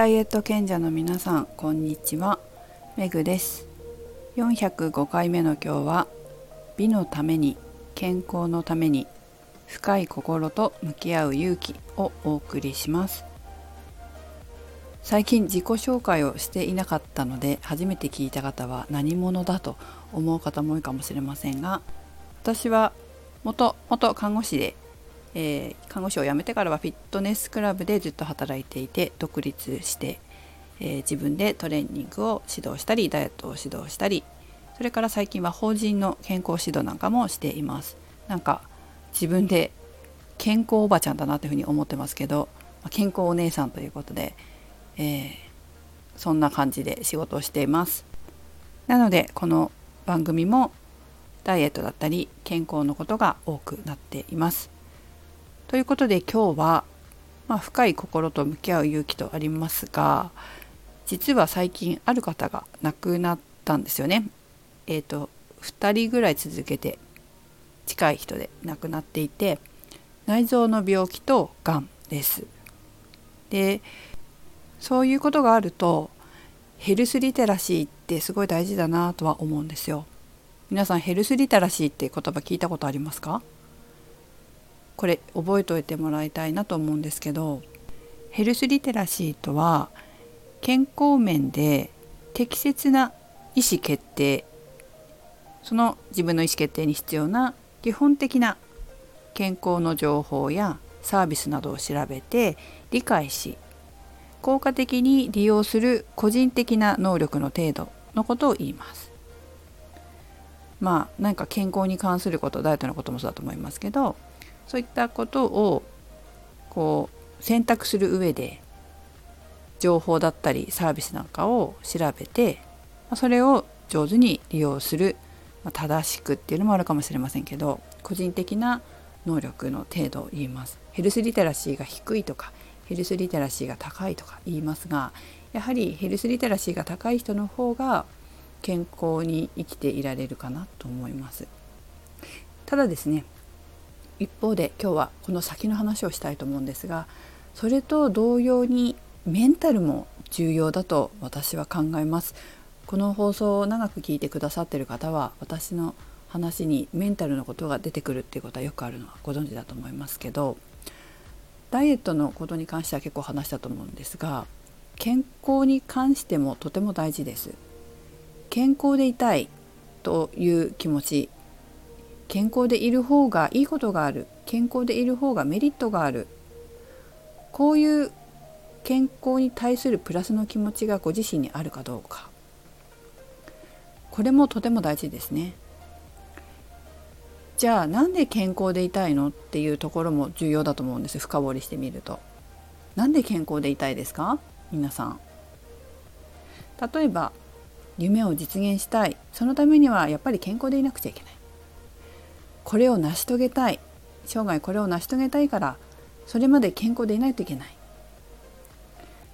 ダイエット賢者の皆さんこんにちは。メグです。405回目の今日は美のために健康のために深い心と向き合う勇気をお送りします。最近自己紹介をしていなかったので初めて聞いた方は何者だと思う方も多いかもしれませんが私は元元看護師でえー、看護師を辞めてからはフィットネスクラブでずっと働いていて独立して、えー、自分でトレーニングを指導したりダイエットを指導したりそれから最近は法人の健康指導なんかもしています。なんか自分で健康おばちゃんだなというふうに思ってますけど健康お姉さんということで、えー、そんな感じで仕事をしています。なのでこの番組もダイエットだったり健康のことが多くなっています。ということで今日は、まあ、深い心と向き合う勇気とありますが実は最近ある方が亡くなったんですよね。えっ、ー、と2人ぐらい続けて近い人で亡くなっていて内臓の病気とがんです。でそういうことがあるとヘルスリテラシーってすごい大事だなとは思うんですよ。皆さんヘルスリテラシーって言葉聞いたことありますか？これ覚えておいてもらいたいなと思うんですけどヘルスリテラシーとは健康面で適切な意思決定その自分の意思決定に必要な基本的な健康の情報やサービスなどを調べて理解し効果的に利用する個人的な能力の程度のことを言います。まあ何か健康に関することダイエットのこともそうだと思いますけどそういったことをこう選択する上で情報だったりサービスなんかを調べてそれを上手に利用する正しくっていうのもあるかもしれませんけど個人的な能力の程度を言います。ヘルスリテラシーが低いとかヘルスリテラシーが高いとか言いますがやはりヘルスリテラシーが高い人の方が健康に生きていられるかなと思います。ただですね一方で今日はこの先の話をしたいと思うんですがそれと同様にメンタルも重要だと私は考えます。この放送を長く聞いてくださってる方は私の話にメンタルのことが出てくるっていうことはよくあるのはご存知だと思いますけどダイエットのことに関しては結構話したと思うんですが健康に関してもとても大事です。健康でいたいという気持ち健康でいる方がいいことがある健康でいる方がメリットがあるこういう健康に対するプラスの気持ちがご自身にあるかどうかこれもとても大事ですね。じゃあなんで健康でいたいのっていうところも重要だと思うんです深掘りしてみると。なんで健康でいたいですか？皆さん。例えば夢を実現したいそのためにはやっぱり健康でいなくちゃいけない。これを成し遂げたい。生涯これを成し遂げたいからそれまで健康でいないといけない。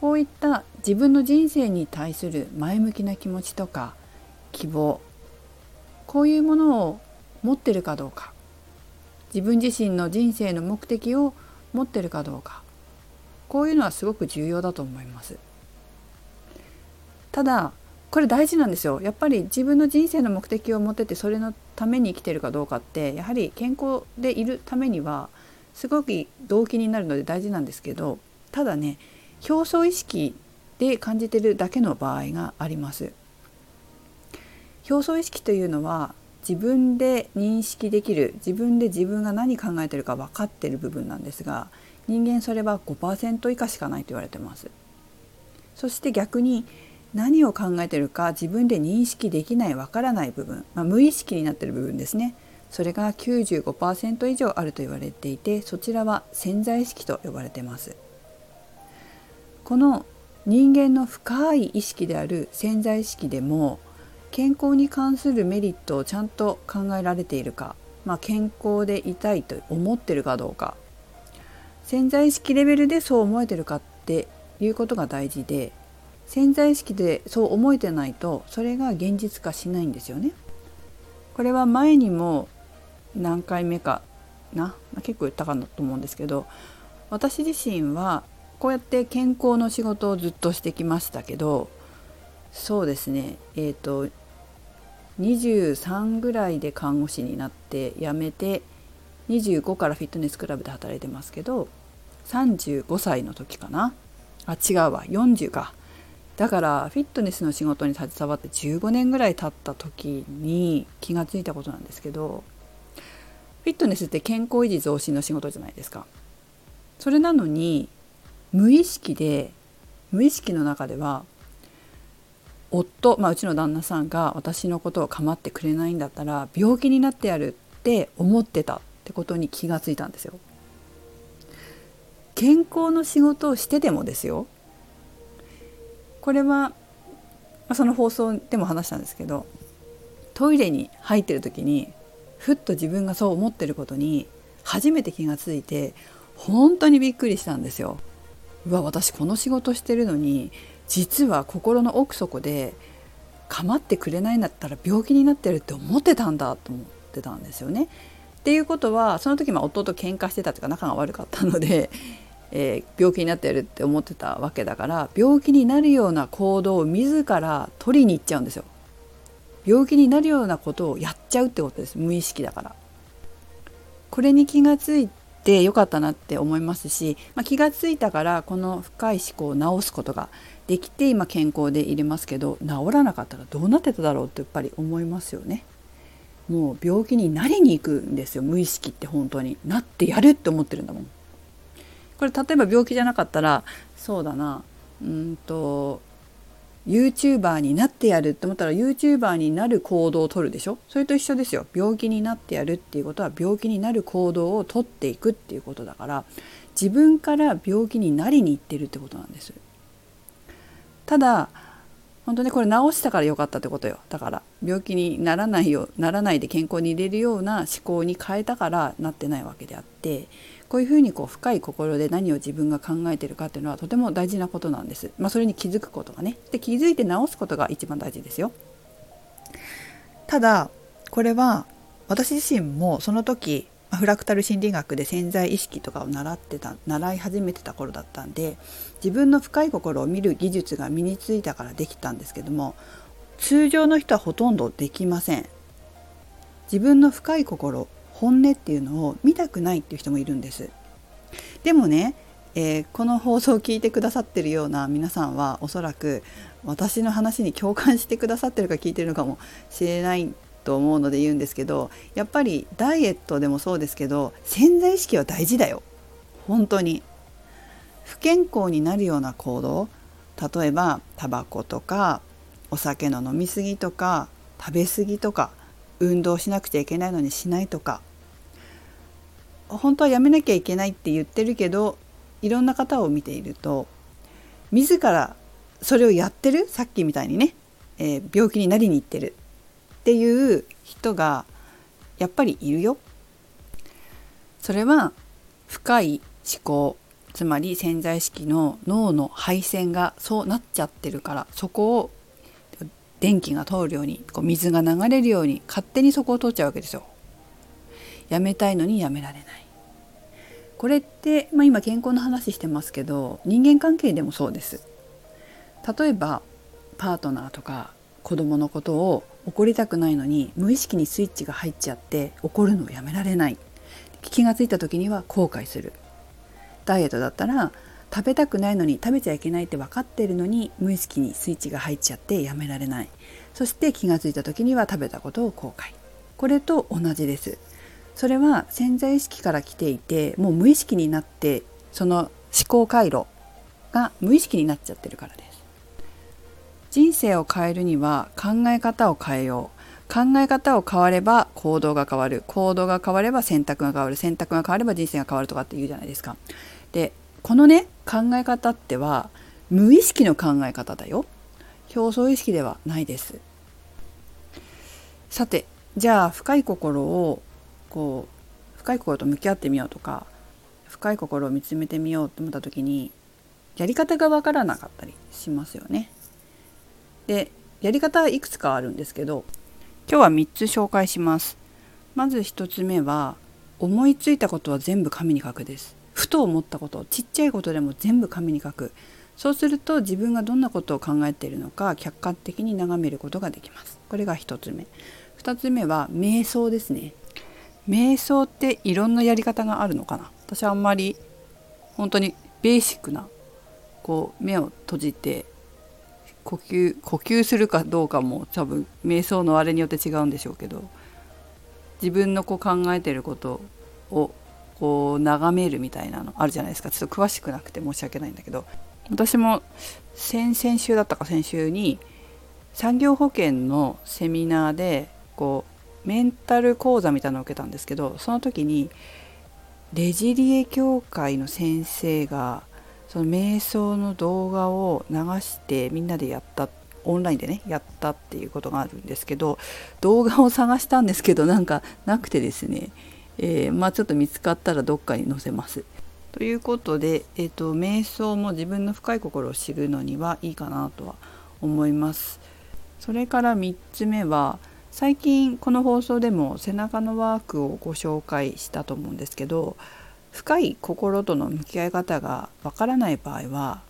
こういった自分の人生に対する前向きな気持ちとか希望こういうものを持ってるかどうか自分自身の人生の目的を持ってるかどうかこういうのはすごく重要だと思います。ただこれ大事なんですよ。やっぱり自分の人生の目的を持っててそれのために生きてるかどうかってやはり健康でいるためにはすごく動機になるので大事なんですけどただね表層意識で感じてるだけの場合があります。表層意識というのは自分で認識できる自分で自分が何考えてるか分かってる部分なんですが人間それは5%以下しかないと言われてます。そして逆に何を考えてるか自分で認識できないわからない部分、まあ、無意識になってる部分ですね。それが95%以上あると言われていてそちらは潜在意識と呼ばれてます。この人間の深い意識である潜在意識でも健康に関するメリットをちゃんと考えられているか、まあ、健康でいたいと思ってるかどうか。潜在意識レベルでそう思えてるかっていうことが大事で潜在意識でそう思えてないとそれが現実化しないんですよね。これは前にも何回目かな、結構言ったかなと思うんですけど私自身はこうやって健康の仕事をずっとしてきましたけどそうですね。えっ、ー、と23ぐらいで看護師になって辞めて25からフィットネスクラブで働いてますけど35歳の時かな。あ違うわ。40か。だからフィットネスの仕事に携わって15年ぐらい経った時に気がついたことなんですけどフィットネスって健康維持増進の仕事じゃないですか。それなのに無意識で無意識の中では夫、まあ、うちの旦那さんが私のことを構ってくれないんだったら病気になってやるって思ってたってことに気がついたんですよ。健康の仕事をしてでもですよこれはその放送でも話したんですけどトイレに入ってる時にふっと自分がそう思ってることに初めて気がついて本当にびっくりしたんですよ。うわ私この仕事してるのに実は心の奥底で構ってくれないんだったら病気になってるって思ってたんだと思ってたんですよね。っていうことはその時まあ夫と喧嘩してたというか仲が悪かったので、えー、病気になってるって思ってたわけだから病気になるような行動を自ら取りに行っちゃうんですよ。病気になるようなことをやっちゃうってことです無意識だから。これに気がついてよかったなって思いますし、まあ、気がついたからこの深い思考を治すことができて今健康でいれますけど治らなかったらどうなってただろうってやっぱり思いますよね。もう病気になりに行くんですよ無意識って本当になってやるって思ってるんだもん。これ例えば病気じゃなかったらそうだな。うんと YouTuber になってやるって思ったら YouTuber になる行動をとるでしょ？それと一緒ですよ。病気になってやるっていうことは病気になる行動をとっていくっていうことだから自分から病気になりにいってるってことなんです。ただ本当にこれ治したから良かったってことよだから病気にならないよならないで健康に入れるような思考に変えたからなってないわけであってこういうふうにこう深い心で何を自分が考えてるかっていうのはとても大事なことなんです。まあ、それに気づくことがね。で気づいて直すことが一番大事ですよ。ただこれは私自身もその時フラクタル心理学で潜在意識とかを習ってた習い始めてた頃だったんで自分の深い心を見る技術が身についたからできたんですけども通常の人はほとんどできません。自分の深い心本音っていうのを見たくないっていう人もいるんです。でもね、えー、この放送を聞いてくださってるような皆さんはおそらく私の話に共感してくださってるか聞いてるのかもしれないと思うので言うんですけどやっぱりダイエットでもそうですけど潜在意識は大事だよ。本当に。不健康になるような行動例えばタバコとかお酒の飲み過ぎとか食べ過ぎとか運動しなくちゃいけないのにしないとか。本当はやめなきゃいけないって言ってるけどいろんな方を見ていると自らそれをやってる？さっきみたいにね、えー、病気になりに行ってる。っていう人がやっぱりいるよ。それは深い思考つまり潜在意識の脳の配線がそうなっちゃってるからそこを電気が通るようにこう水が流れるように勝手にそこを通っちゃうわけですよ。やめたいのにやめられないこれって、まあ、今健康の話してますけど人間関係でもそうです例えばパートナーとか子供のことを怒りたくないのに無意識にスイッチが入っちゃって怒るのをやめられない。気がついた時には後悔する。ダイエットだったら食べたくないのに食べちゃいけないって分かってるのに無意識にスイッチが入っちゃってやめられない。そして気がついた時には食べたことを後悔。これと同じです。それは潜在意識から来ていてもう無意識になってその思考回路が無意識になっちゃってるからです。人生を変えるには考え方を変えよう。考え方を変われば行動が変わる。行動が変われば選択が変わる。選択が変われば人生が変わるとかって言うじゃないですか。でこのね考え方っては無意識の考え方だよ。表層意識ではないです。さてじゃあ深い心をこう深い心と向き合ってみようとか深い心を見つめてみようと思った時にやり方がわからなかったりしますよね。でやり方はいくつかあるんですけど今日は3つ紹介します。まず1つ目は思いついたことは全部紙に書くです。ふと思ったことちっちゃいことでも全部紙に書く。そうすると自分がどんなことを考えているのか客観的に眺めることができます。これが1つ目。2つ目は瞑想ですね。瞑想っていろんなやり方があるのかな。私はあんまり本当にベーシックなこう目を閉じて呼吸呼吸するかどうかも多分瞑想のあれによって違うんでしょうけど自分のこう考えてることをこう眺めるみたいなのあるじゃないですか。ちょっと詳しくなくて申し訳ないんだけど。私も先々週だったか先週に産業保険のセミナーでこうメンタル講座みたいなのを受けたんですけどその時にレジリエ協会の先生がその瞑想の動画を流してみんなでやったオンラインでねやったっていうことがあるんですけど動画を探したんですけどなんかなくてですね、えー、まあちょっと見つかったらどっかに載せます。ということで、えーと、瞑想も自分の深い心を知るのにはいいかなとは思います。それから3つ目は最近この放送でも背中のワークをご紹介したと思うんですけど深い心との向き合い方がわからない場合は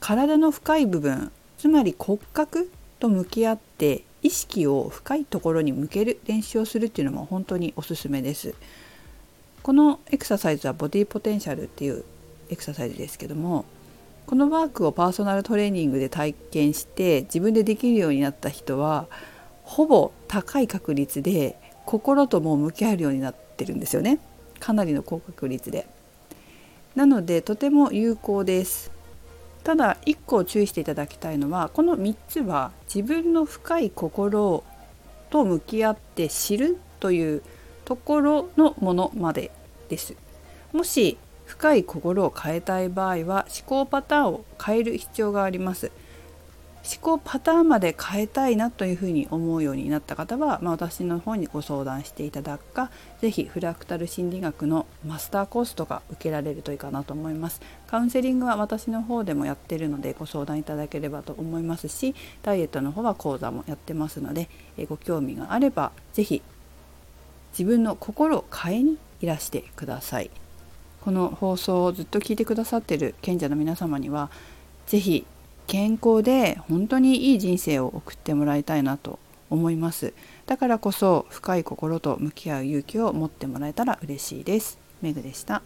体の深い部分つまり骨格と向き合って意識を深いところに向ける練習をするっていうのも本当におすすめです。このエクササイズはボディポテンシャルっていうエクササイズですけどもこのワークをパーソナルトレーニングで体験して自分でできるようになった人はほぼ高い確率で心とも向き合えるようになってるんですよね。かなりの高確率で。なのでとても有効です。ただ1個注意していただきたいのはこの3つは自分の深い心と向き合って知るというところのものまでです。もし深い心を変えたい場合は思考パターンを変える必要があります。思考パターンまで変えたいなというふうに思うようになった方は、まあ、私の方にご相談していただくか是非フラクタル心理学のマスターコースとか受けられるといいかなと思います。カウンセリングは私の方でもやってるのでご相談いただければと思いますしダイエットの方は講座もやってますのでご興味があれば是非自分の心を変えにいらしてください。この放送をずっと聞いてくださってる賢者の皆様には是非健康で本当にいい人生を送ってもらいたいなと思います。だからこそ深い心と向き合う勇気を持ってもらえたら嬉しいです。メグでした。